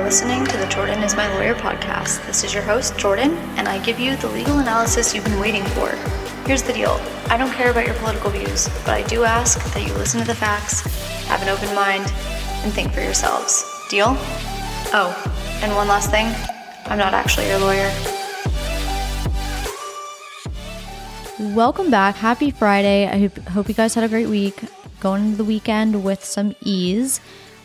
are listening to the Jordan is My Lawyer podcast. This is your host, Jordan, and I give you the legal analysis you've been waiting for. Here's the deal I don't care about your political views, but I do ask that you listen to the facts, have an open mind, and think for yourselves. Deal? Oh, and one last thing I'm not actually your lawyer. Welcome back. Happy Friday. I hope, hope you guys had a great week. Going into the weekend with some ease.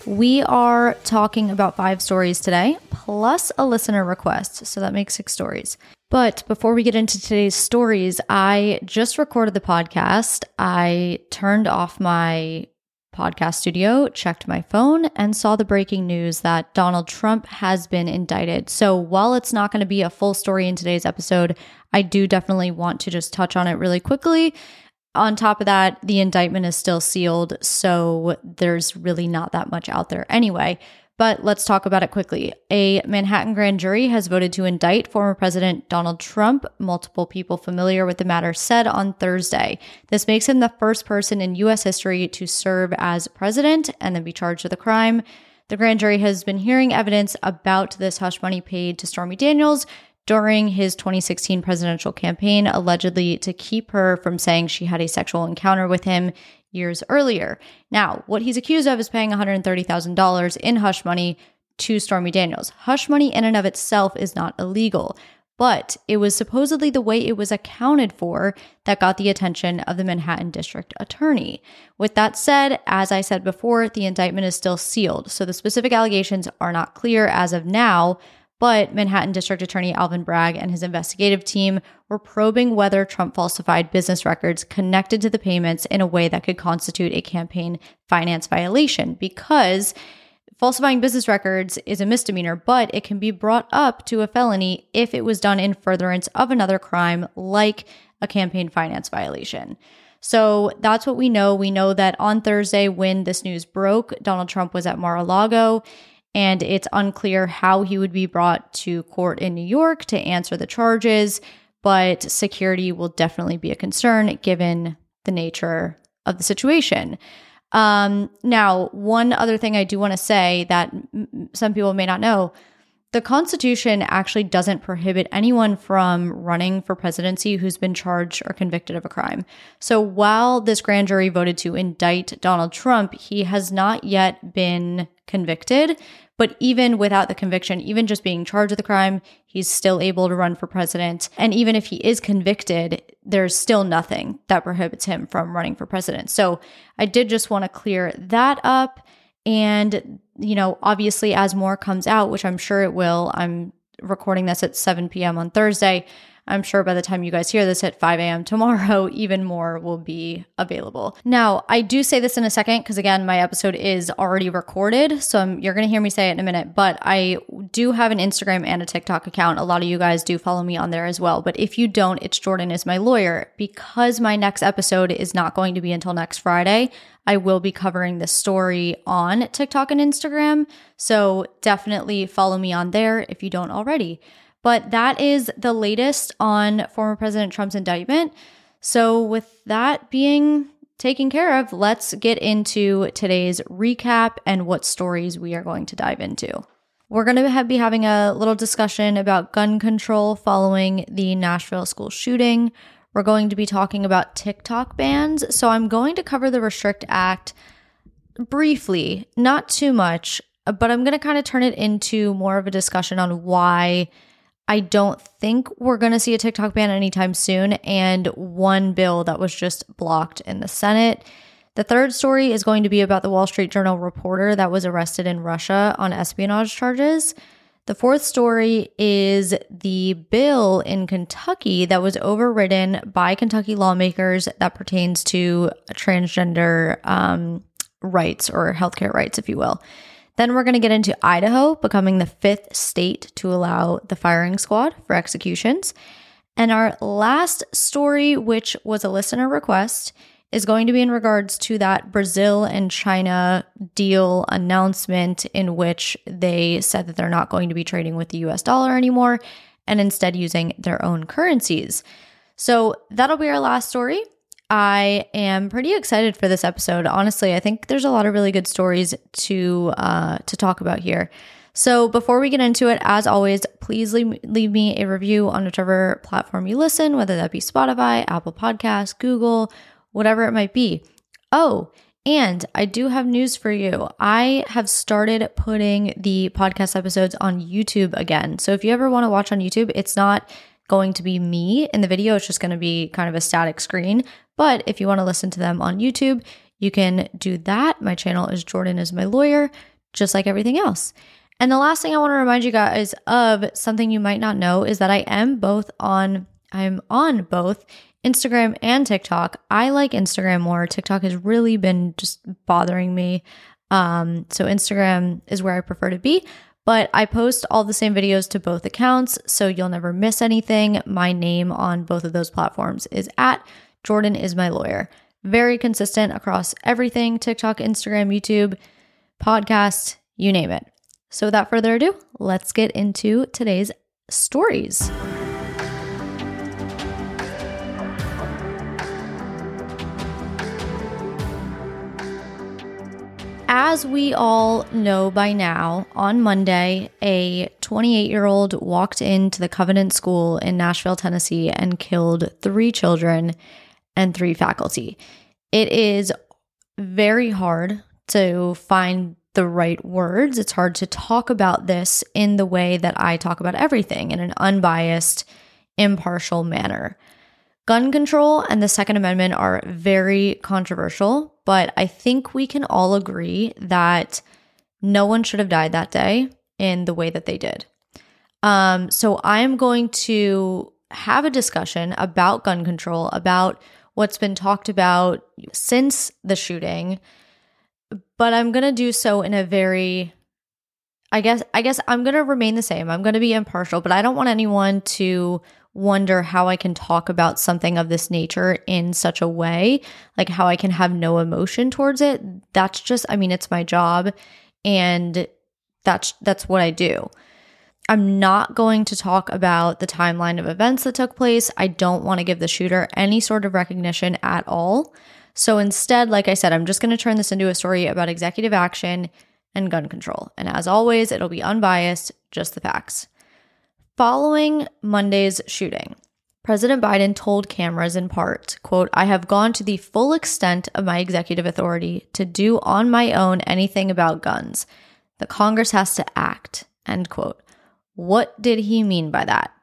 We are talking about five stories today, plus a listener request. So that makes six stories. But before we get into today's stories, I just recorded the podcast. I turned off my podcast studio, checked my phone, and saw the breaking news that Donald Trump has been indicted. So while it's not going to be a full story in today's episode, I do definitely want to just touch on it really quickly on top of that, the indictment is still sealed, so there's really not that much out there anyway. But let's talk about it quickly. A Manhattan grand jury has voted to indict former President Donald Trump. Multiple people familiar with the matter said on Thursday. This makes him the first person in U.S. history to serve as president and then be charged with a crime. The grand jury has been hearing evidence about this hush money paid to Stormy Daniels during his 2016 presidential campaign, allegedly to keep her from saying she had a sexual encounter with him years earlier. Now, what he's accused of is paying $130,000 in hush money to Stormy Daniels. Hush money in and of itself is not illegal, but it was supposedly the way it was accounted for that got the attention of the Manhattan District Attorney. With that said, as I said before, the indictment is still sealed, so the specific allegations are not clear as of now, but Manhattan District Attorney Alvin Bragg and his investigative team were probing whether Trump falsified business records connected to the payments in a way that could constitute a campaign finance violation because falsifying business records is a misdemeanor, but it can be brought up to a felony if it was done in furtherance of another crime like a campaign finance violation. So that's what we know. We know that on Thursday, when this news broke, Donald Trump was at Mar a Lago and it's unclear how he would be brought to court in New York to answer the charges, but security will definitely be a concern given the nature of the situation. Um, now, one other thing I do want to say that m- some people may not know the Constitution actually doesn't prohibit anyone from running for presidency who's been charged or convicted of a crime. So while this grand jury voted to indict Donald Trump, he has not yet been convicted. But even without the conviction, even just being charged with the crime, he's still able to run for president. And even if he is convicted, there's still nothing that prohibits him from running for president. So I did just want to clear that up. And, you know, obviously, as more comes out, which I'm sure it will, I'm recording this at 7 p.m. on Thursday. I'm sure by the time you guys hear this at 5 a.m. tomorrow, even more will be available. Now, I do say this in a second because, again, my episode is already recorded. So I'm, you're going to hear me say it in a minute, but I do have an Instagram and a TikTok account. A lot of you guys do follow me on there as well. But if you don't, it's Jordan is my lawyer. Because my next episode is not going to be until next Friday, I will be covering this story on TikTok and Instagram. So definitely follow me on there if you don't already. But that is the latest on former President Trump's indictment. So, with that being taken care of, let's get into today's recap and what stories we are going to dive into. We're going to be having a little discussion about gun control following the Nashville school shooting. We're going to be talking about TikTok bans. So, I'm going to cover the Restrict Act briefly, not too much, but I'm going to kind of turn it into more of a discussion on why I don't think we're going to see a TikTok ban anytime soon, and one bill that was just blocked in the Senate. The third story is going to be about the Wall Street Journal reporter that was arrested in Russia on espionage charges. The fourth story is the bill in Kentucky that was overridden by Kentucky lawmakers that pertains to transgender um, rights or healthcare rights, if you will. Then we're going to get into Idaho becoming the fifth state to allow the firing squad for executions. And our last story, which was a listener request, is going to be in regards to that Brazil and China deal announcement in which they said that they're not going to be trading with the US dollar anymore and instead using their own currencies. So that'll be our last story. I am pretty excited for this episode. Honestly, I think there's a lot of really good stories to uh, to talk about here. So before we get into it, as always, please leave, leave me a review on whichever platform you listen, whether that be Spotify, Apple Podcasts, Google, whatever it might be. Oh, and I do have news for you. I have started putting the podcast episodes on YouTube again. So if you ever want to watch on YouTube, it's not going to be me in the video, it's just going to be kind of a static screen. But if you want to listen to them on YouTube, you can do that. My channel is Jordan is my lawyer, just like everything else. And the last thing I want to remind you guys of something you might not know is that I am both on I'm on both Instagram and TikTok. I like Instagram more. TikTok has really been just bothering me. Um, so Instagram is where I prefer to be. But I post all the same videos to both accounts, so you'll never miss anything. My name on both of those platforms is at Jordan is my lawyer. Very consistent across everything TikTok, Instagram, YouTube, podcast, you name it. So without further ado, let's get into today's stories. As we all know by now, on Monday, a 28 year old walked into the Covenant School in Nashville, Tennessee, and killed three children and three faculty. It is very hard to find the right words. It's hard to talk about this in the way that I talk about everything in an unbiased, impartial manner. Gun control and the Second Amendment are very controversial, but I think we can all agree that no one should have died that day in the way that they did. Um, so I'm going to have a discussion about gun control, about what's been talked about since the shooting, but I'm going to do so in a very I guess I guess I'm going to remain the same. I'm going to be impartial, but I don't want anyone to wonder how I can talk about something of this nature in such a way, like how I can have no emotion towards it. That's just, I mean, it's my job and that's that's what I do. I'm not going to talk about the timeline of events that took place. I don't want to give the shooter any sort of recognition at all. So instead, like I said, I'm just going to turn this into a story about executive action and gun control. And as always, it'll be unbiased, just the facts. Following Monday's shooting, President Biden told cameras in part, quote, I have gone to the full extent of my executive authority to do on my own anything about guns. The Congress has to act, end quote. What did he mean by that?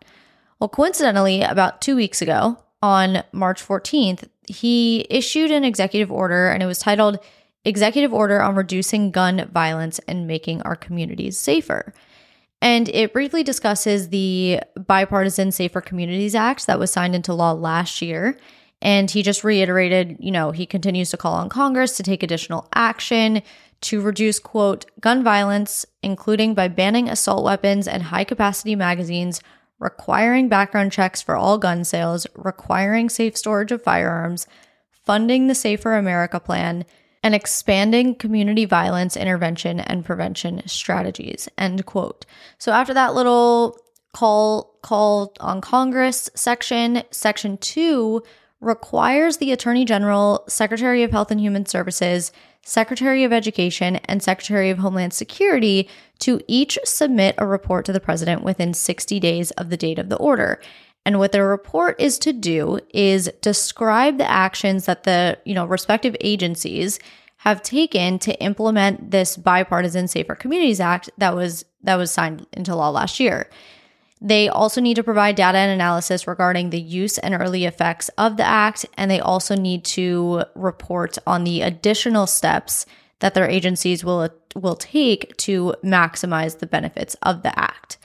Well, coincidentally, about two weeks ago, on March 14th, he issued an executive order and it was titled Executive Order on Reducing Gun Violence and Making Our Communities Safer. And it briefly discusses the Bipartisan Safer Communities Act that was signed into law last year. And he just reiterated, you know, he continues to call on Congress to take additional action to reduce, quote, gun violence, including by banning assault weapons and high capacity magazines, requiring background checks for all gun sales, requiring safe storage of firearms, funding the Safer America Plan, and expanding community violence intervention and prevention strategies end quote. So after that little call call on congress section section 2 requires the attorney general secretary of health and human services secretary of education and secretary of homeland security to each submit a report to the president within 60 days of the date of the order. And what their report is to do is describe the actions that the, you know, respective agencies have taken to implement this bipartisan Safer Communities Act that was that was signed into law last year. They also need to provide data and analysis regarding the use and early effects of the act and they also need to report on the additional steps that their agencies will will take to maximize the benefits of the act.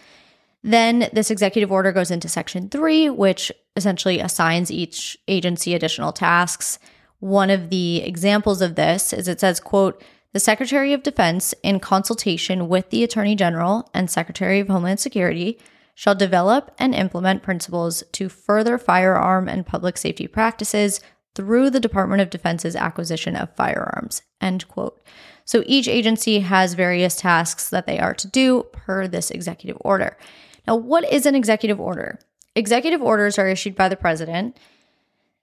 Then this executive order goes into section 3 which essentially assigns each agency additional tasks one of the examples of this is it says, quote, the Secretary of Defense, in consultation with the Attorney General and Secretary of Homeland Security, shall develop and implement principles to further firearm and public safety practices through the Department of Defense's acquisition of firearms. End quote. So each agency has various tasks that they are to do per this executive order. Now, what is an executive order? Executive orders are issued by the president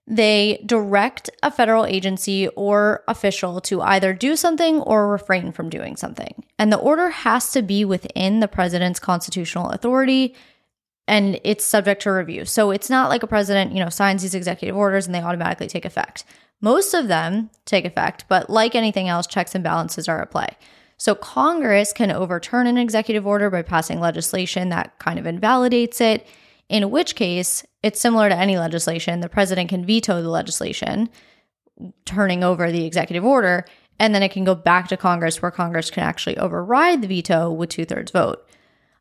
they direct a federal agency or official to either do something or refrain from doing something. And the order has to be within the president's constitutional authority and it's subject to review. So it's not like a president, you know, signs these executive orders and they automatically take effect. Most of them take effect, but like anything else, checks and balances are at play. So Congress can overturn an executive order by passing legislation that kind of invalidates it, in which case it's similar to any legislation. The president can veto the legislation, turning over the executive order, and then it can go back to Congress where Congress can actually override the veto with two thirds vote.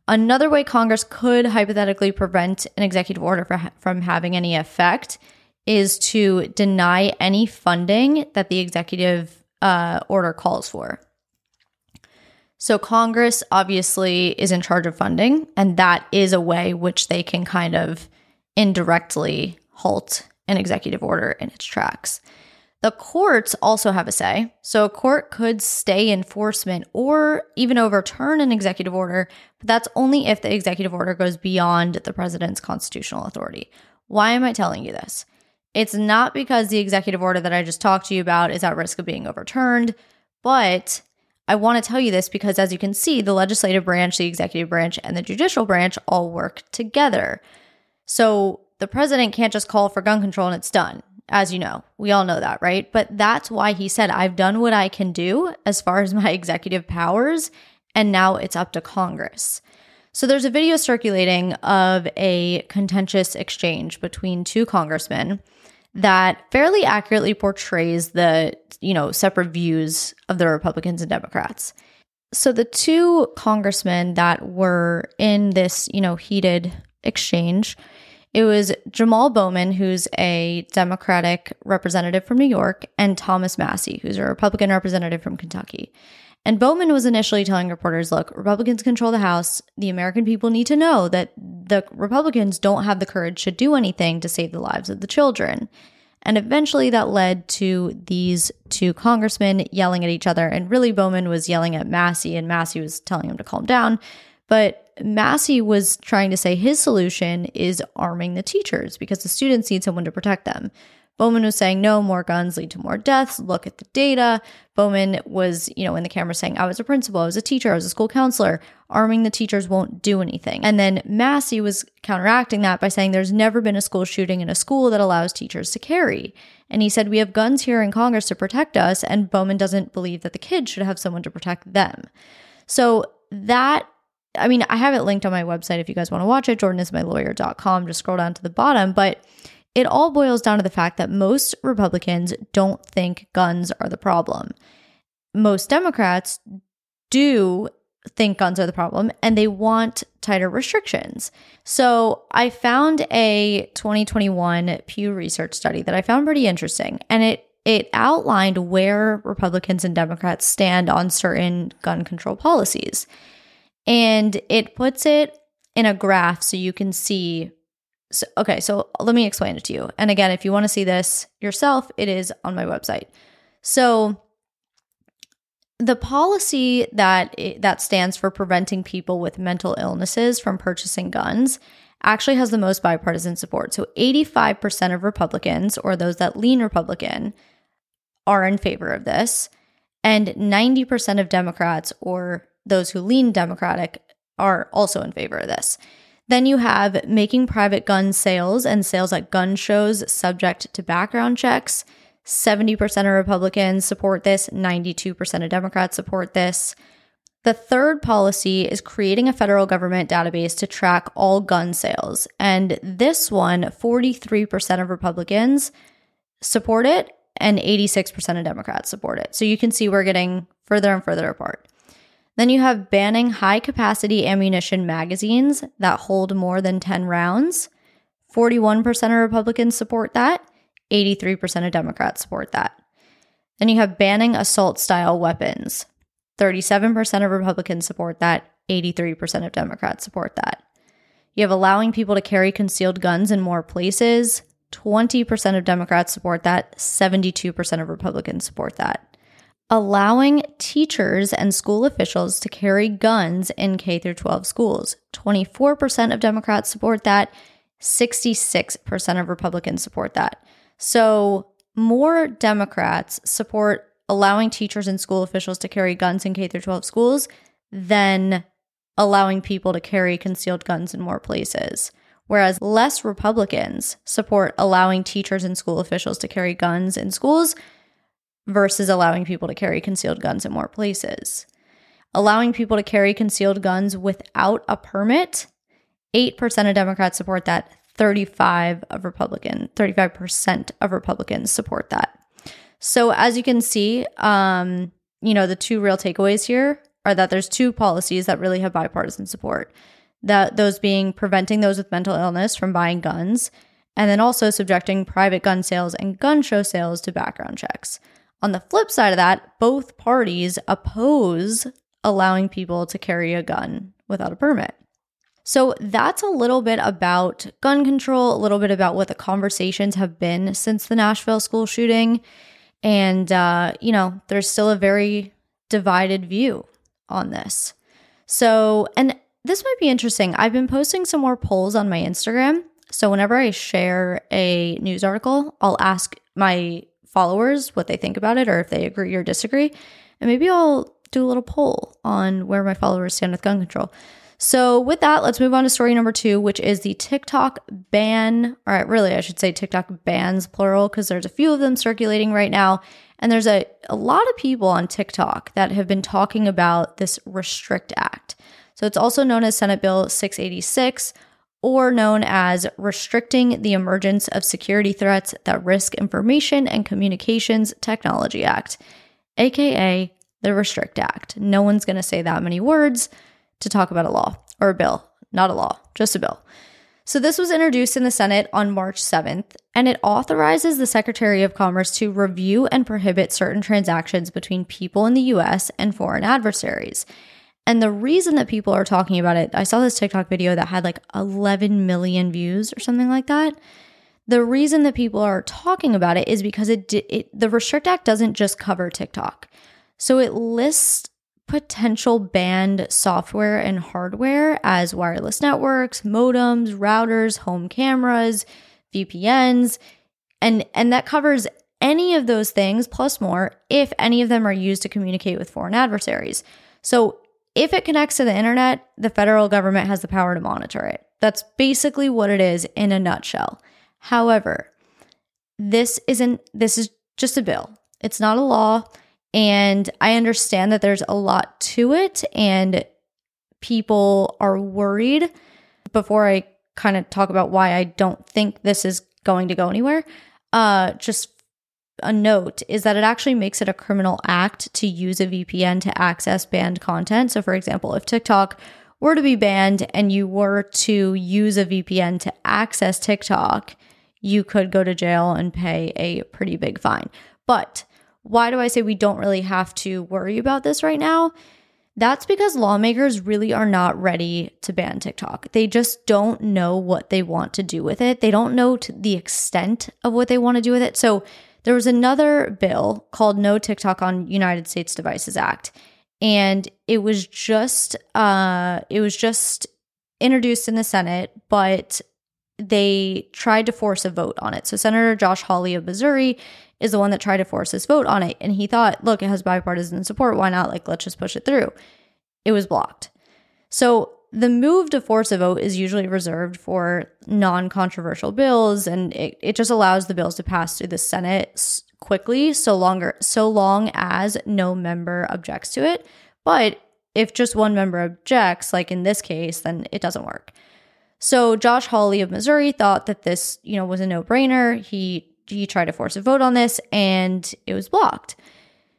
Another way Congress could hypothetically prevent an executive order from having any effect is to deny any funding that the executive uh, order calls for. So, Congress obviously is in charge of funding, and that is a way which they can kind of indirectly halt an executive order in its tracks. The courts also have a say. So, a court could stay enforcement or even overturn an executive order, but that's only if the executive order goes beyond the president's constitutional authority. Why am I telling you this? It's not because the executive order that I just talked to you about is at risk of being overturned, but I want to tell you this because, as you can see, the legislative branch, the executive branch, and the judicial branch all work together. So the president can't just call for gun control and it's done as you know. We all know that, right? But that's why he said, I've done what I can do as far as my executive powers, and now it's up to Congress. So there's a video circulating of a contentious exchange between two congressmen that fairly accurately portrays the, you know, separate views of the Republicans and Democrats. So the two congressmen that were in this, you know, heated exchange it was Jamal Bowman, who's a Democratic representative from New York, and Thomas Massie, who's a Republican representative from Kentucky. And Bowman was initially telling reporters, look, Republicans control the House. The American people need to know that the Republicans don't have the courage to do anything to save the lives of the children. And eventually that led to these two congressmen yelling at each other. And really, Bowman was yelling at Massie, and Massie was telling him to calm down. But Massie was trying to say his solution is arming the teachers because the students need someone to protect them. Bowman was saying, no, more guns lead to more deaths. Look at the data. Bowman was, you know, in the camera saying, I was a principal, I was a teacher, I was a school counselor. Arming the teachers won't do anything. And then Massie was counteracting that by saying, there's never been a school shooting in a school that allows teachers to carry. And he said, we have guns here in Congress to protect us. And Bowman doesn't believe that the kids should have someone to protect them. So that I mean, I have it linked on my website if you guys want to watch it, jordanismylawyer.com. Just scroll down to the bottom. But it all boils down to the fact that most Republicans don't think guns are the problem. Most Democrats do think guns are the problem and they want tighter restrictions. So I found a 2021 Pew Research study that I found pretty interesting and it it outlined where Republicans and Democrats stand on certain gun control policies and it puts it in a graph so you can see. So, okay, so let me explain it to you. And again, if you want to see this yourself, it is on my website. So the policy that that stands for preventing people with mental illnesses from purchasing guns actually has the most bipartisan support. So 85% of Republicans or those that lean Republican are in favor of this and 90% of Democrats or those who lean Democratic are also in favor of this. Then you have making private gun sales and sales at gun shows subject to background checks. 70% of Republicans support this, 92% of Democrats support this. The third policy is creating a federal government database to track all gun sales. And this one, 43% of Republicans support it and 86% of Democrats support it. So you can see we're getting further and further apart. Then you have banning high capacity ammunition magazines that hold more than 10 rounds. 41% of Republicans support that, 83% of Democrats support that. Then you have banning assault style weapons. 37% of Republicans support that, 83% of Democrats support that. You have allowing people to carry concealed guns in more places. 20% of Democrats support that, 72% of Republicans support that allowing teachers and school officials to carry guns in K through 12 schools. 24% of Democrats support that, 66% of Republicans support that. So, more Democrats support allowing teachers and school officials to carry guns in K through 12 schools than allowing people to carry concealed guns in more places. Whereas less Republicans support allowing teachers and school officials to carry guns in schools versus allowing people to carry concealed guns in more places. Allowing people to carry concealed guns without a permit, 8% of Democrats support that, 35 of Republican, 35% of Republicans support that. So as you can see, um, you know, the two real takeaways here are that there's two policies that really have bipartisan support. That those being preventing those with mental illness from buying guns, and then also subjecting private gun sales and gun show sales to background checks. On the flip side of that, both parties oppose allowing people to carry a gun without a permit. So that's a little bit about gun control, a little bit about what the conversations have been since the Nashville school shooting. And, uh, you know, there's still a very divided view on this. So, and this might be interesting. I've been posting some more polls on my Instagram. So, whenever I share a news article, I'll ask my followers what they think about it or if they agree or disagree. And maybe I'll do a little poll on where my followers stand with gun control. So, with that, let's move on to story number two, which is the TikTok ban. All right, really, I should say TikTok bans, plural, because there's a few of them circulating right now. And there's a, a lot of people on TikTok that have been talking about this Restrict Act. So, it's also known as Senate Bill 686, or known as Restricting the Emergence of Security Threats That Risk Information and Communications Technology Act, aka the Restrict Act. No one's going to say that many words to talk about a law or a bill, not a law, just a bill. So, this was introduced in the Senate on March 7th, and it authorizes the Secretary of Commerce to review and prohibit certain transactions between people in the US and foreign adversaries. And the reason that people are talking about it, I saw this TikTok video that had like 11 million views or something like that. The reason that people are talking about it is because it, it the Restrict Act doesn't just cover TikTok. So it lists potential banned software and hardware as wireless networks, modems, routers, home cameras, VPNs, and and that covers any of those things plus more if any of them are used to communicate with foreign adversaries. So, if it connects to the internet, the federal government has the power to monitor it. That's basically what it is in a nutshell. However, this isn't this is just a bill. It's not a law. And I understand that there's a lot to it and people are worried. Before I kind of talk about why I don't think this is going to go anywhere, uh, just a note is that it actually makes it a criminal act to use a VPN to access banned content. So, for example, if TikTok were to be banned and you were to use a VPN to access TikTok, you could go to jail and pay a pretty big fine. But why do I say we don't really have to worry about this right now? That's because lawmakers really are not ready to ban TikTok. They just don't know what they want to do with it. They don't know the extent of what they want to do with it. So there was another bill called No TikTok on United States Devices Act, and it was just uh, it was just introduced in the Senate, but they tried to force a vote on it. So Senator Josh Hawley of Missouri is the one that tried to force this vote on it. And he thought, look, it has bipartisan support. Why not? Like, let's just push it through. It was blocked. So the move to force a vote is usually reserved for non controversial bills, and it, it just allows the bills to pass through the Senate quickly, so longer so long as no member objects to it. But if just one member objects, like in this case, then it doesn't work. So Josh Hawley of Missouri thought that this, you know, was a no-brainer. He he tried to force a vote on this and it was blocked.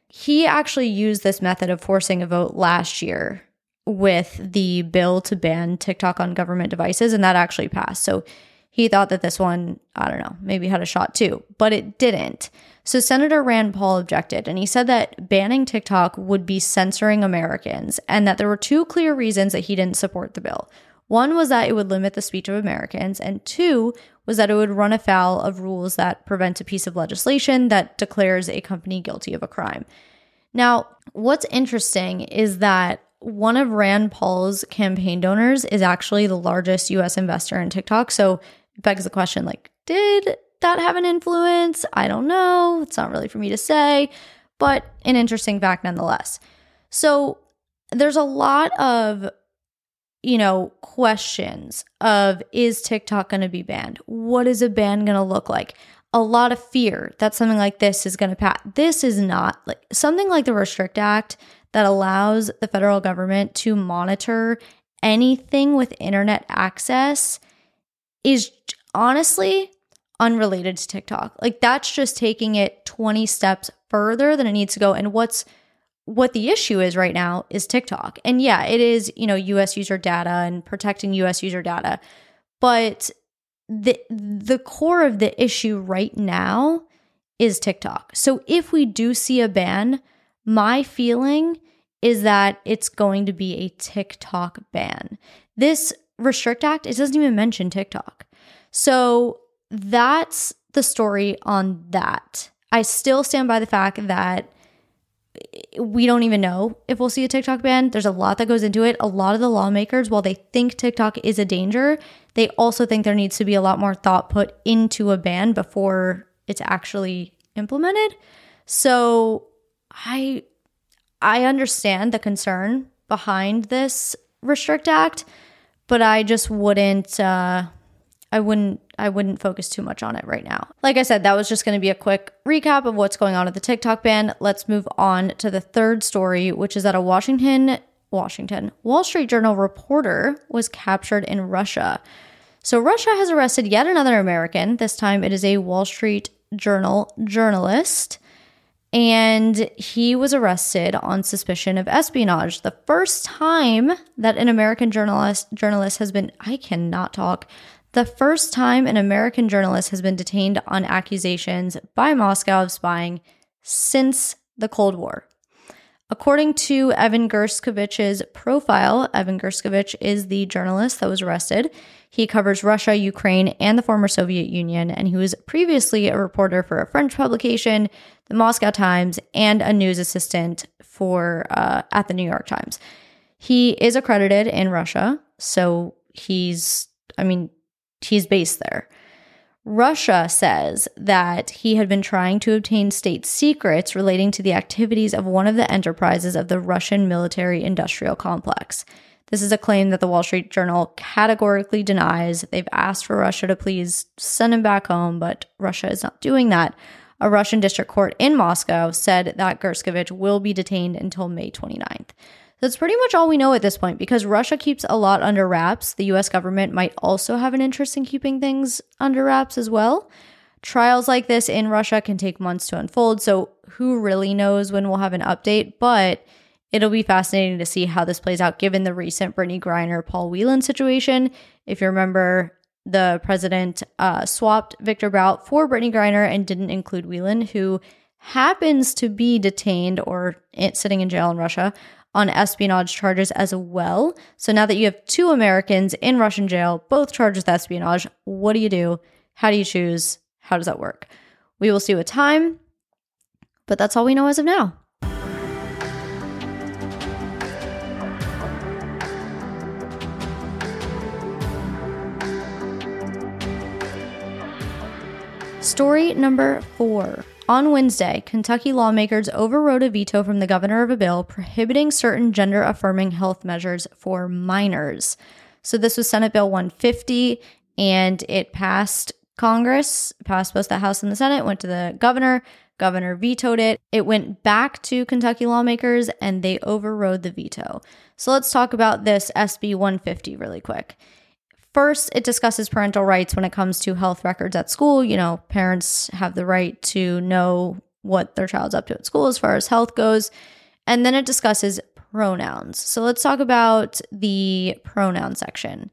He actually used this method of forcing a vote last year with the bill to ban TikTok on government devices, and that actually passed. So he thought that this one, I don't know, maybe had a shot too, but it didn't. So Senator Rand Paul objected, and he said that banning TikTok would be censoring Americans, and that there were two clear reasons that he didn't support the bill. One was that it would limit the speech of Americans, and two was that it would run afoul of rules that prevent a piece of legislation that declares a company guilty of a crime. Now, what's interesting is that one of Rand Paul's campaign donors is actually the largest US investor in TikTok. So it begs the question like, did that have an influence? I don't know. It's not really for me to say, but an interesting fact nonetheless. So there's a lot of you know, questions of is TikTok going to be banned? What is a ban going to look like? A lot of fear that something like this is going to pass. This is not like something like the Restrict Act that allows the federal government to monitor anything with internet access is honestly unrelated to TikTok. Like that's just taking it 20 steps further than it needs to go. And what's what the issue is right now is TikTok. And yeah, it is, you know, US user data and protecting US user data. But the the core of the issue right now is TikTok. So if we do see a ban, my feeling is that it's going to be a TikTok ban. This Restrict Act, it doesn't even mention TikTok. So that's the story on that. I still stand by the fact that we don't even know if we'll see a TikTok ban. There's a lot that goes into it. A lot of the lawmakers, while they think TikTok is a danger, they also think there needs to be a lot more thought put into a ban before it's actually implemented. So I I understand the concern behind this Restrict Act, but I just wouldn't uh I wouldn't I wouldn't focus too much on it right now. Like I said, that was just going to be a quick recap of what's going on at the TikTok ban. Let's move on to the third story, which is that a Washington Washington Wall Street Journal reporter was captured in Russia. So Russia has arrested yet another American. This time it is a Wall Street Journal journalist and he was arrested on suspicion of espionage. The first time that an American journalist journalist has been I cannot talk the first time an American journalist has been detained on accusations by Moscow of spying since the Cold War. According to Evan Gershkovich's profile, Evan Gershkovich is the journalist that was arrested. He covers Russia, Ukraine, and the former Soviet Union, and he was previously a reporter for a French publication, the Moscow Times, and a news assistant for uh, at the New York Times. He is accredited in Russia, so he's, I mean, he's based there. Russia says that he had been trying to obtain state secrets relating to the activities of one of the enterprises of the Russian military industrial complex. This is a claim that the Wall Street Journal categorically denies. They've asked for Russia to please send him back home, but Russia is not doing that. A Russian district court in Moscow said that Gershkovich will be detained until May 29th. That's pretty much all we know at this point because Russia keeps a lot under wraps. The US government might also have an interest in keeping things under wraps as well. Trials like this in Russia can take months to unfold, so who really knows when we'll have an update, but it'll be fascinating to see how this plays out given the recent Brittney Griner Paul Whelan situation. If you remember, the president uh, swapped Victor Bout for Brittney Griner and didn't include Whelan, who happens to be detained or sitting in jail in Russia on espionage charges as well. So now that you have two Americans in Russian jail, both charged with espionage, what do you do? How do you choose? How does that work? We will see with time, but that's all we know as of now. Story number four on Wednesday, Kentucky lawmakers overrode a veto from the governor of a bill prohibiting certain gender affirming health measures for minors. So, this was Senate Bill 150, and it passed Congress, passed both the House and the Senate, went to the governor. Governor vetoed it. It went back to Kentucky lawmakers and they overrode the veto. So let's talk about this SB 150 really quick. First, it discusses parental rights when it comes to health records at school. You know, parents have the right to know what their child's up to at school as far as health goes. And then it discusses pronouns. So let's talk about the pronoun section.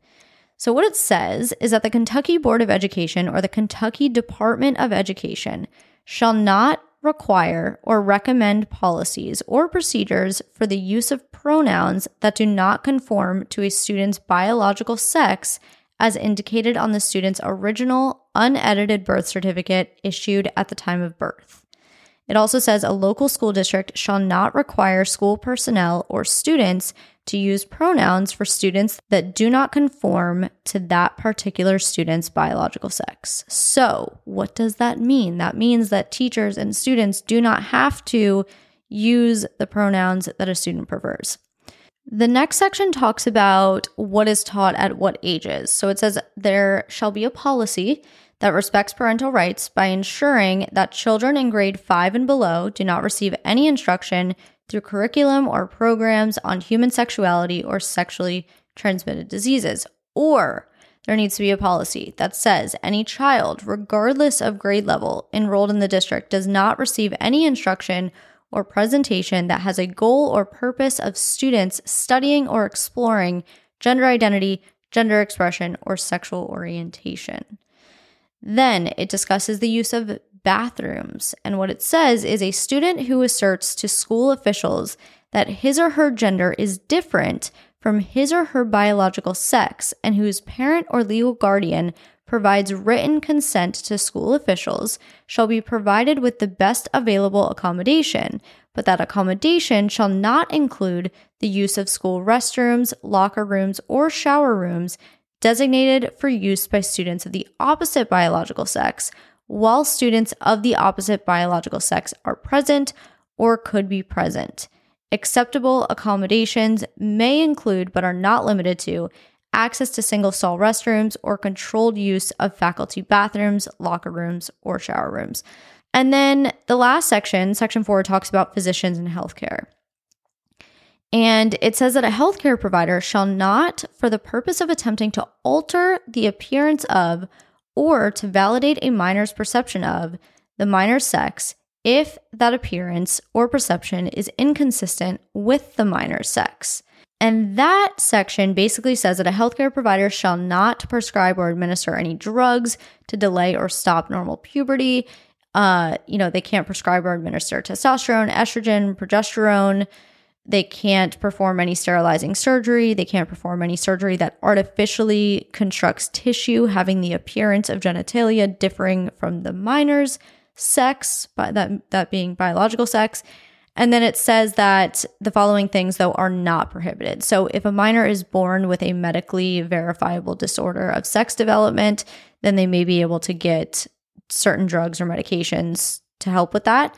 So, what it says is that the Kentucky Board of Education or the Kentucky Department of Education shall not require or recommend policies or procedures for the use of pronouns that do not conform to a student's biological sex as indicated on the student's original unedited birth certificate issued at the time of birth. It also says a local school district shall not require school personnel or students to use pronouns for students that do not conform to that particular student's biological sex. So, what does that mean? That means that teachers and students do not have to use the pronouns that a student prefers. The next section talks about what is taught at what ages. So it says there shall be a policy that respects parental rights by ensuring that children in grade 5 and below do not receive any instruction through curriculum or programs on human sexuality or sexually transmitted diseases. Or there needs to be a policy that says any child, regardless of grade level, enrolled in the district does not receive any instruction or presentation that has a goal or purpose of students studying or exploring gender identity, gender expression, or sexual orientation. Then it discusses the use of bathrooms. And what it says is a student who asserts to school officials that his or her gender is different from his or her biological sex and whose parent or legal guardian provides written consent to school officials shall be provided with the best available accommodation, but that accommodation shall not include the use of school restrooms, locker rooms, or shower rooms designated for use by students of the opposite biological sex, while students of the opposite biological sex are present or could be present. Acceptable accommodations may include, but are not limited to, access to single stall restrooms or controlled use of faculty bathrooms, locker rooms, or shower rooms. And then the last section, section four, talks about physicians and healthcare. And it says that a healthcare provider shall not, for the purpose of attempting to alter the appearance of or to validate a minor's perception of the minor's sex, if that appearance or perception is inconsistent with the minor's sex. And that section basically says that a healthcare provider shall not prescribe or administer any drugs to delay or stop normal puberty. Uh, you know, they can't prescribe or administer testosterone, estrogen, progesterone. They can't perform any sterilizing surgery. They can't perform any surgery that artificially constructs tissue having the appearance of genitalia differing from the minor's sex, by that, that being biological sex. And then it says that the following things, though, are not prohibited. So if a minor is born with a medically verifiable disorder of sex development, then they may be able to get certain drugs or medications to help with that.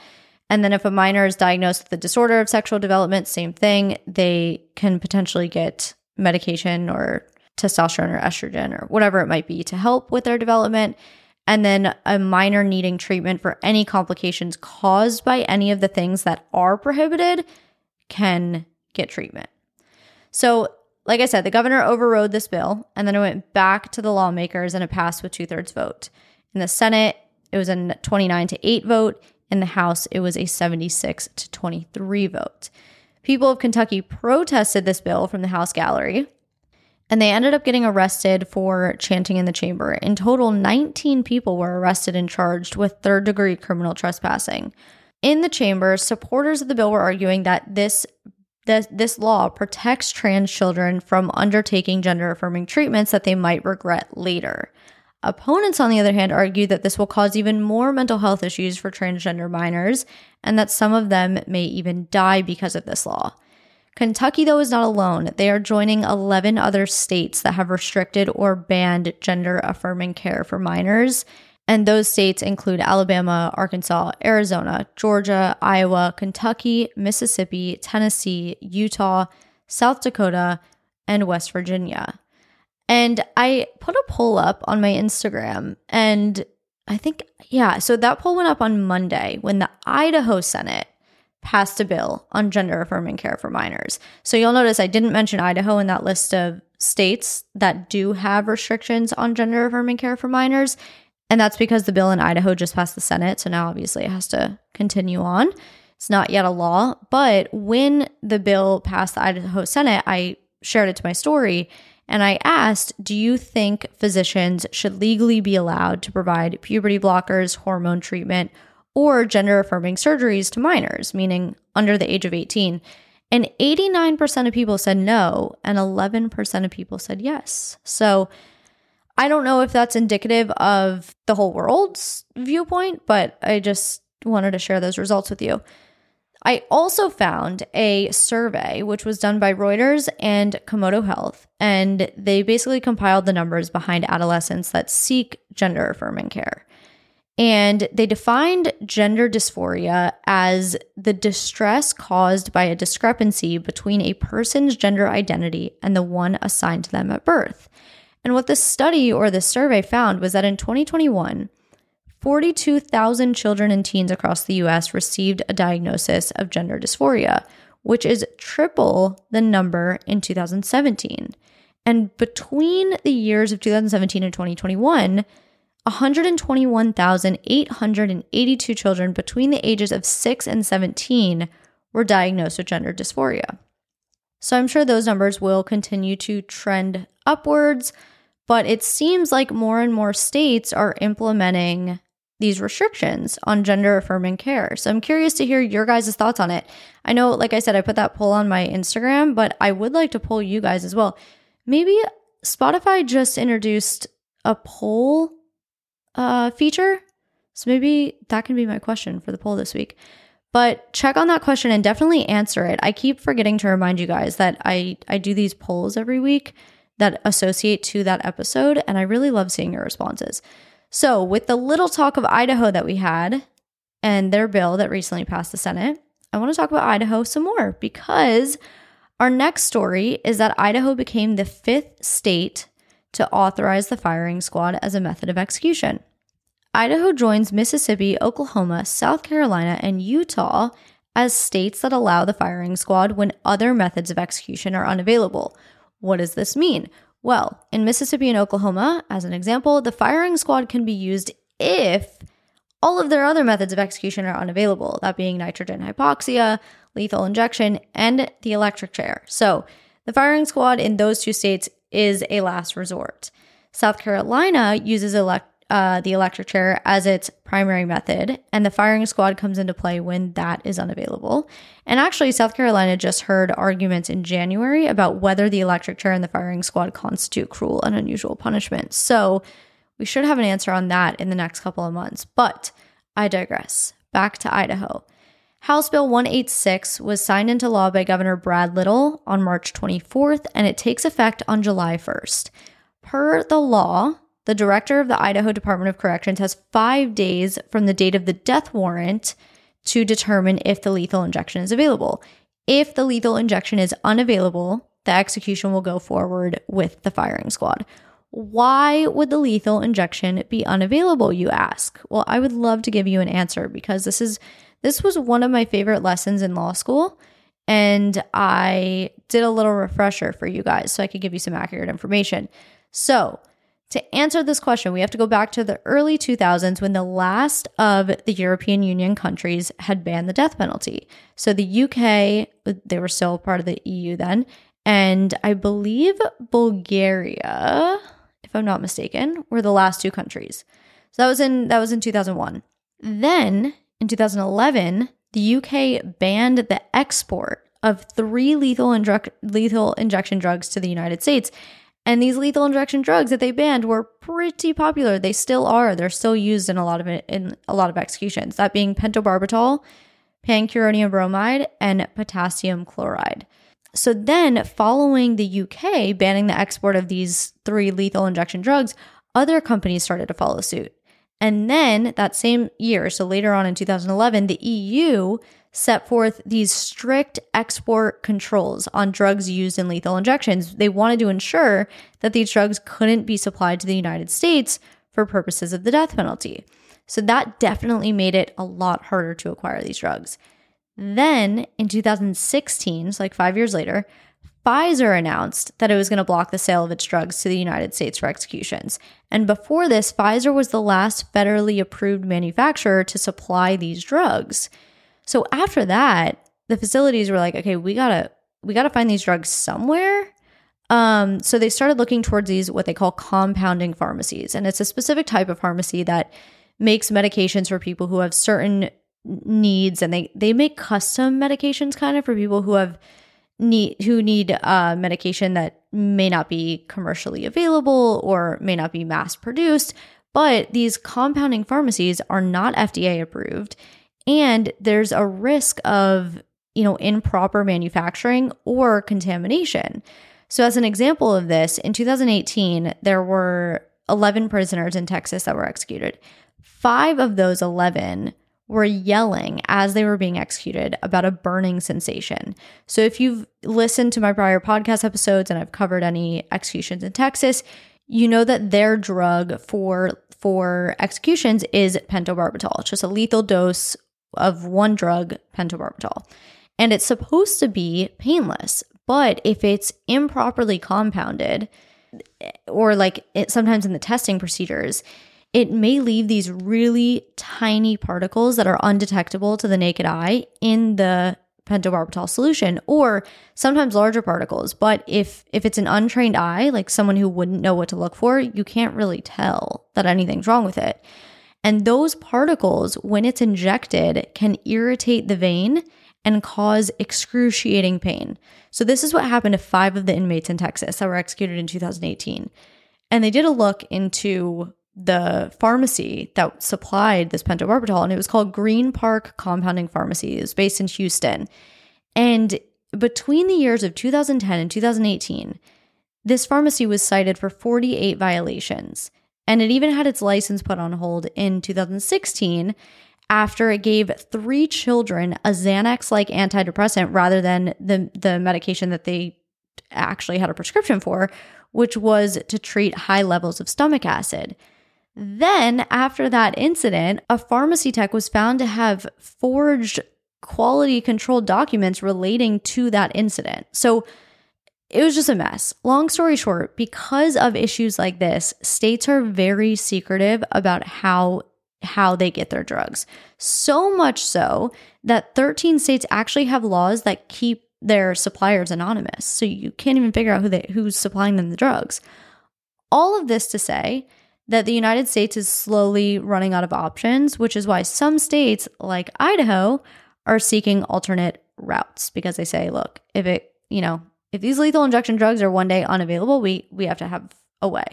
And then if a minor is diagnosed with a disorder of sexual development, same thing, they can potentially get medication or testosterone or estrogen or whatever it might be to help with their development and then a minor needing treatment for any complications caused by any of the things that are prohibited can get treatment. So, like I said, the governor overrode this bill and then it went back to the lawmakers and it passed with two thirds vote. In the Senate, it was a 29 to 8 vote. In the House, it was a 76 to 23 vote. People of Kentucky protested this bill from the House gallery and they ended up getting arrested for chanting in the chamber. In total, 19 people were arrested and charged with third degree criminal trespassing. In the chamber, supporters of the bill were arguing that this this, this law protects trans children from undertaking gender affirming treatments that they might regret later. Opponents, on the other hand, argue that this will cause even more mental health issues for transgender minors and that some of them may even die because of this law. Kentucky, though, is not alone. They are joining 11 other states that have restricted or banned gender affirming care for minors. And those states include Alabama, Arkansas, Arizona, Georgia, Iowa, Kentucky, Mississippi, Tennessee, Utah, South Dakota, and West Virginia. And I put a poll up on my Instagram, and I think, yeah, so that poll went up on Monday when the Idaho Senate passed a bill on gender affirming care for minors. So you'll notice I didn't mention Idaho in that list of states that do have restrictions on gender affirming care for minors. And that's because the bill in Idaho just passed the Senate. So now obviously it has to continue on. It's not yet a law. But when the bill passed the Idaho Senate, I shared it to my story and I asked, Do you think physicians should legally be allowed to provide puberty blockers, hormone treatment, or gender affirming surgeries to minors, meaning under the age of 18. And 89% of people said no, and 11% of people said yes. So I don't know if that's indicative of the whole world's viewpoint, but I just wanted to share those results with you. I also found a survey which was done by Reuters and Komodo Health, and they basically compiled the numbers behind adolescents that seek gender affirming care. And they defined gender dysphoria as the distress caused by a discrepancy between a person's gender identity and the one assigned to them at birth. And what this study or this survey found was that in 2021, 42,000 children and teens across the US received a diagnosis of gender dysphoria, which is triple the number in 2017. And between the years of 2017 and 2021, 121,882 children between the ages of 6 and 17 were diagnosed with gender dysphoria. So I'm sure those numbers will continue to trend upwards, but it seems like more and more states are implementing these restrictions on gender affirming care. So I'm curious to hear your guys' thoughts on it. I know, like I said, I put that poll on my Instagram, but I would like to poll you guys as well. Maybe Spotify just introduced a poll uh, feature. So maybe that can be my question for the poll this week. But check on that question and definitely answer it. I keep forgetting to remind you guys that I, I do these polls every week that associate to that episode, and I really love seeing your responses. So, with the little talk of Idaho that we had and their bill that recently passed the Senate, I want to talk about Idaho some more because our next story is that Idaho became the fifth state to authorize the firing squad as a method of execution. Idaho joins Mississippi, Oklahoma, South Carolina, and Utah as states that allow the firing squad when other methods of execution are unavailable. What does this mean? Well, in Mississippi and Oklahoma, as an example, the firing squad can be used if all of their other methods of execution are unavailable, that being nitrogen hypoxia, lethal injection, and the electric chair. So, the firing squad in those two states is a last resort. South Carolina uses elect uh, the electric chair as its primary method, and the firing squad comes into play when that is unavailable. And actually, South Carolina just heard arguments in January about whether the electric chair and the firing squad constitute cruel and unusual punishment. So we should have an answer on that in the next couple of months. But I digress. Back to Idaho. House Bill 186 was signed into law by Governor Brad Little on March 24th, and it takes effect on July 1st. Per the law, the director of the Idaho Department of Corrections has five days from the date of the death warrant to determine if the lethal injection is available. If the lethal injection is unavailable, the execution will go forward with the firing squad. Why would the lethal injection be unavailable, you ask? Well, I would love to give you an answer because this is this was one of my favorite lessons in law school and I did a little refresher for you guys so I could give you some accurate information. So, to answer this question, we have to go back to the early 2000s when the last of the European Union countries had banned the death penalty. So the UK, they were still part of the EU then, and I believe Bulgaria, if I'm not mistaken, were the last two countries. So that was in that was in 2001. Then in 2011, the UK banned the export of three lethal, lethal injection drugs to the United States and these lethal injection drugs that they banned were pretty popular. They still are. They're still used in a lot of in a lot of executions. That being pentobarbital, pancuronium bromide, and potassium chloride. So then, following the UK banning the export of these three lethal injection drugs, other companies started to follow suit. And then that same year, so later on in 2011, the EU set forth these strict export controls on drugs used in lethal injections. They wanted to ensure that these drugs couldn't be supplied to the United States for purposes of the death penalty. So that definitely made it a lot harder to acquire these drugs. Then in 2016, so like five years later, Pfizer announced that it was going to block the sale of its drugs to the United States for executions. And before this, Pfizer was the last federally approved manufacturer to supply these drugs. So after that, the facilities were like, okay, we gotta we gotta find these drugs somewhere. Um, so they started looking towards these what they call compounding pharmacies, and it's a specific type of pharmacy that makes medications for people who have certain needs, and they they make custom medications kind of for people who have need who need uh, medication that may not be commercially available or may not be mass produced. But these compounding pharmacies are not FDA approved And there's a risk of, you know, improper manufacturing or contamination. So, as an example of this, in 2018, there were 11 prisoners in Texas that were executed. Five of those 11 were yelling as they were being executed about a burning sensation. So, if you've listened to my prior podcast episodes and I've covered any executions in Texas, you know that their drug for for executions is pentobarbital. It's just a lethal dose of one drug, pentobarbital. And it's supposed to be painless, but if it's improperly compounded, or like it, sometimes in the testing procedures, it may leave these really tiny particles that are undetectable to the naked eye in the pentobarbital solution or sometimes larger particles but if if it's an untrained eye like someone who wouldn't know what to look for you can't really tell that anything's wrong with it and those particles when it's injected can irritate the vein and cause excruciating pain so this is what happened to 5 of the inmates in Texas that were executed in 2018 and they did a look into the pharmacy that supplied this pentobarbital, and it was called Green Park Compounding Pharmacy. It was based in Houston. And between the years of 2010 and 2018, this pharmacy was cited for 48 violations. And it even had its license put on hold in 2016 after it gave three children a Xanax like antidepressant rather than the, the medication that they actually had a prescription for, which was to treat high levels of stomach acid. Then, after that incident, a pharmacy tech was found to have forged quality control documents relating to that incident. So it was just a mess. Long story short, because of issues like this, states are very secretive about how how they get their drugs. So much so that 13 states actually have laws that keep their suppliers anonymous. So you can't even figure out who they who's supplying them the drugs. All of this to say that the United States is slowly running out of options, which is why some states, like Idaho, are seeking alternate routes because they say, look, if it, you know, if these lethal injection drugs are one day unavailable, we we have to have a way.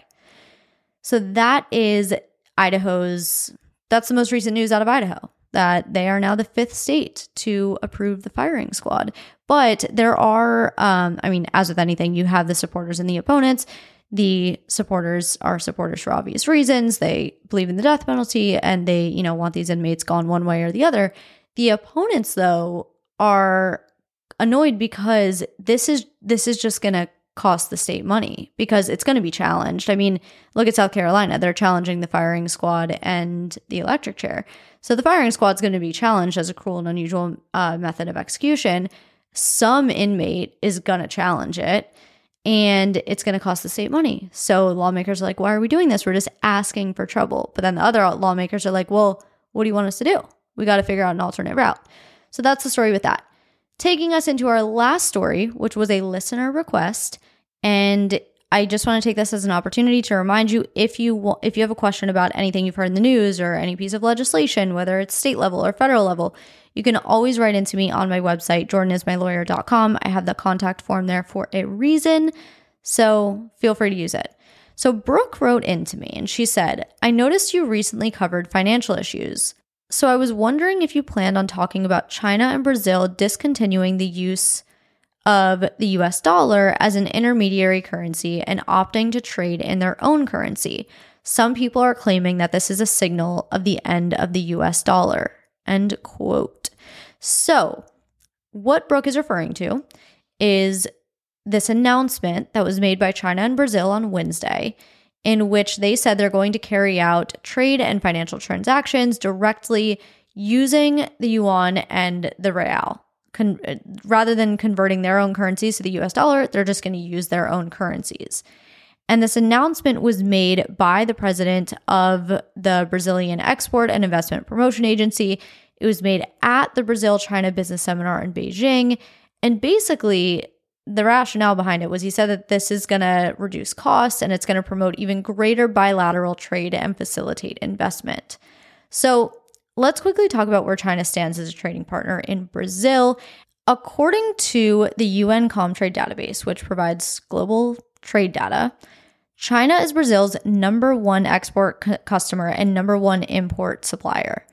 So that is Idaho's that's the most recent news out of Idaho that they are now the fifth state to approve the firing squad. But there are, um, I mean, as with anything, you have the supporters and the opponents. The supporters are supporters for obvious reasons. They believe in the death penalty and they, you know, want these inmates gone one way or the other. The opponents, though, are annoyed because this is this is just going to cost the state money because it's going to be challenged. I mean, look at South Carolina; they're challenging the firing squad and the electric chair. So the firing squad's going to be challenged as a cruel and unusual uh, method of execution. Some inmate is going to challenge it and it's going to cost the state money. So lawmakers are like, why are we doing this? We're just asking for trouble. But then the other lawmakers are like, well, what do you want us to do? We got to figure out an alternate route. So that's the story with that. Taking us into our last story, which was a listener request. And I just want to take this as an opportunity to remind you if you if you have a question about anything you've heard in the news or any piece of legislation, whether it's state level or federal level, you can always write into me on my website, jordanismylawyer.com. I have the contact form there for a reason, so feel free to use it. So, Brooke wrote into me and she said, I noticed you recently covered financial issues. So, I was wondering if you planned on talking about China and Brazil discontinuing the use of the US dollar as an intermediary currency and opting to trade in their own currency. Some people are claiming that this is a signal of the end of the US dollar. End quote. So, what Brooke is referring to is this announcement that was made by China and Brazil on Wednesday, in which they said they're going to carry out trade and financial transactions directly using the yuan and the real. Con- uh, rather than converting their own currencies to the US dollar, they're just going to use their own currencies. And this announcement was made by the president of the Brazilian Export and Investment Promotion Agency. It was made at the Brazil China Business Seminar in Beijing. And basically, the rationale behind it was he said that this is going to reduce costs and it's going to promote even greater bilateral trade and facilitate investment. So, let's quickly talk about where China stands as a trading partner in Brazil. According to the UN Comtrade database, which provides global trade data, China is Brazil's number one export c- customer and number one import supplier.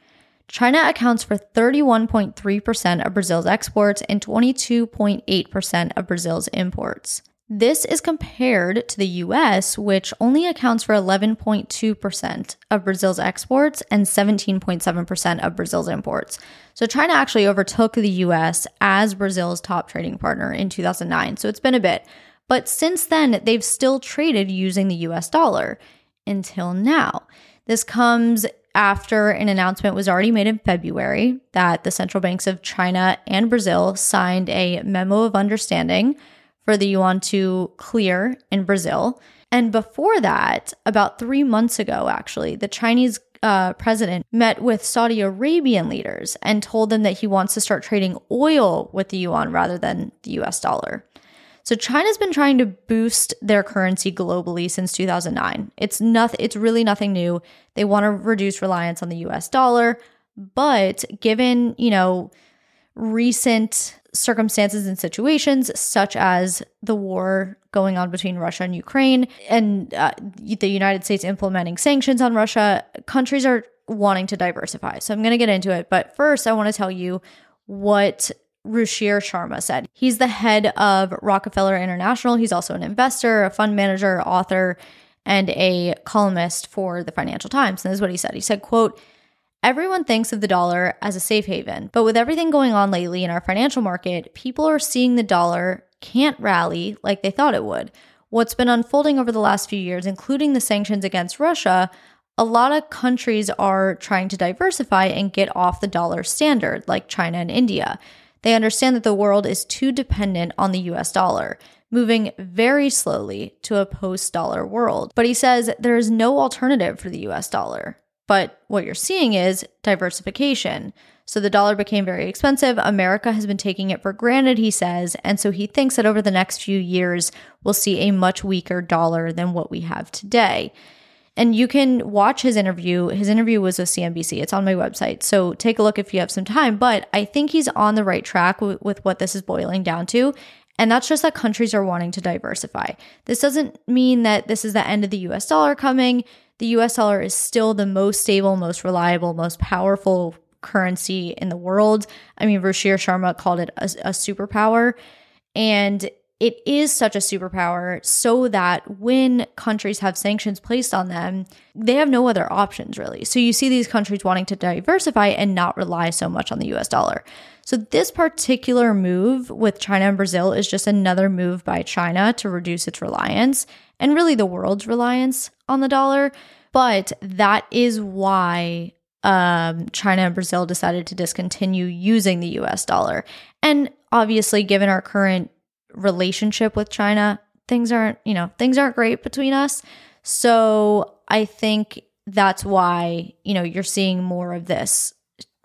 China accounts for 31.3% of Brazil's exports and 22.8% of Brazil's imports. This is compared to the US, which only accounts for 11.2% of Brazil's exports and 17.7% of Brazil's imports. So China actually overtook the US as Brazil's top trading partner in 2009. So it's been a bit. But since then, they've still traded using the US dollar until now. This comes after an announcement was already made in February that the central banks of China and Brazil signed a memo of understanding for the yuan to clear in Brazil. And before that, about three months ago, actually, the Chinese uh, president met with Saudi Arabian leaders and told them that he wants to start trading oil with the yuan rather than the US dollar. So China's been trying to boost their currency globally since 2009. It's nothing it's really nothing new. They want to reduce reliance on the US dollar, but given, you know, recent circumstances and situations, such as the war going on between Russia and Ukraine and uh, the United States implementing sanctions on Russia, countries are wanting to diversify. So I'm going to get into it. But first, I want to tell you what Ruchir Sharma said. He's the head of Rockefeller International. He's also an investor, a fund manager, author, and a columnist for the Financial Times. And this is what he said. He said, quote, Everyone thinks of the dollar as a safe haven, but with everything going on lately in our financial market, people are seeing the dollar can't rally like they thought it would. What's been unfolding over the last few years, including the sanctions against Russia, a lot of countries are trying to diversify and get off the dollar standard, like China and India. They understand that the world is too dependent on the US dollar, moving very slowly to a post dollar world. But he says there is no alternative for the US dollar. But what you're seeing is diversification. So the dollar became very expensive. America has been taking it for granted, he says. And so he thinks that over the next few years, we'll see a much weaker dollar than what we have today. And you can watch his interview. His interview was with CNBC. It's on my website. So take a look if you have some time. But I think he's on the right track with, with what this is boiling down to. And that's just that countries are wanting to diversify. This doesn't mean that this is the end of the US dollar coming the US dollar is still the most stable, most reliable, most powerful currency in the world. I mean, Ruchir Sharma called it a, a superpower. And it is such a superpower so that when countries have sanctions placed on them, they have no other options really. So you see these countries wanting to diversify and not rely so much on the US dollar. So this particular move with China and Brazil is just another move by China to reduce its reliance and really the world's reliance on the dollar. But that is why um, China and Brazil decided to discontinue using the US dollar. And obviously, given our current relationship with China, things aren't, you know, things aren't great between us. So I think that's why, you know, you're seeing more of this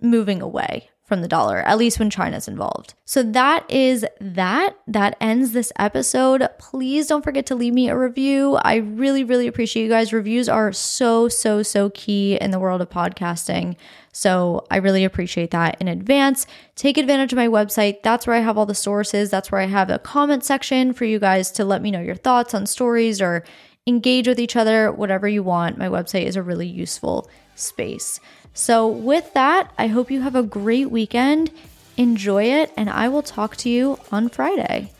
moving away from the dollar, at least when China's involved. So that is that. That ends this episode. Please don't forget to leave me a review. I really, really appreciate you guys. Reviews are so, so, so key in the world of podcasting. So I really appreciate that in advance. Take advantage of my website. That's where I have all the sources. That's where I have a comment section for you guys to let me know your thoughts on stories or engage with each other, whatever you want. My website is a really useful space. So, with that, I hope you have a great weekend. Enjoy it, and I will talk to you on Friday.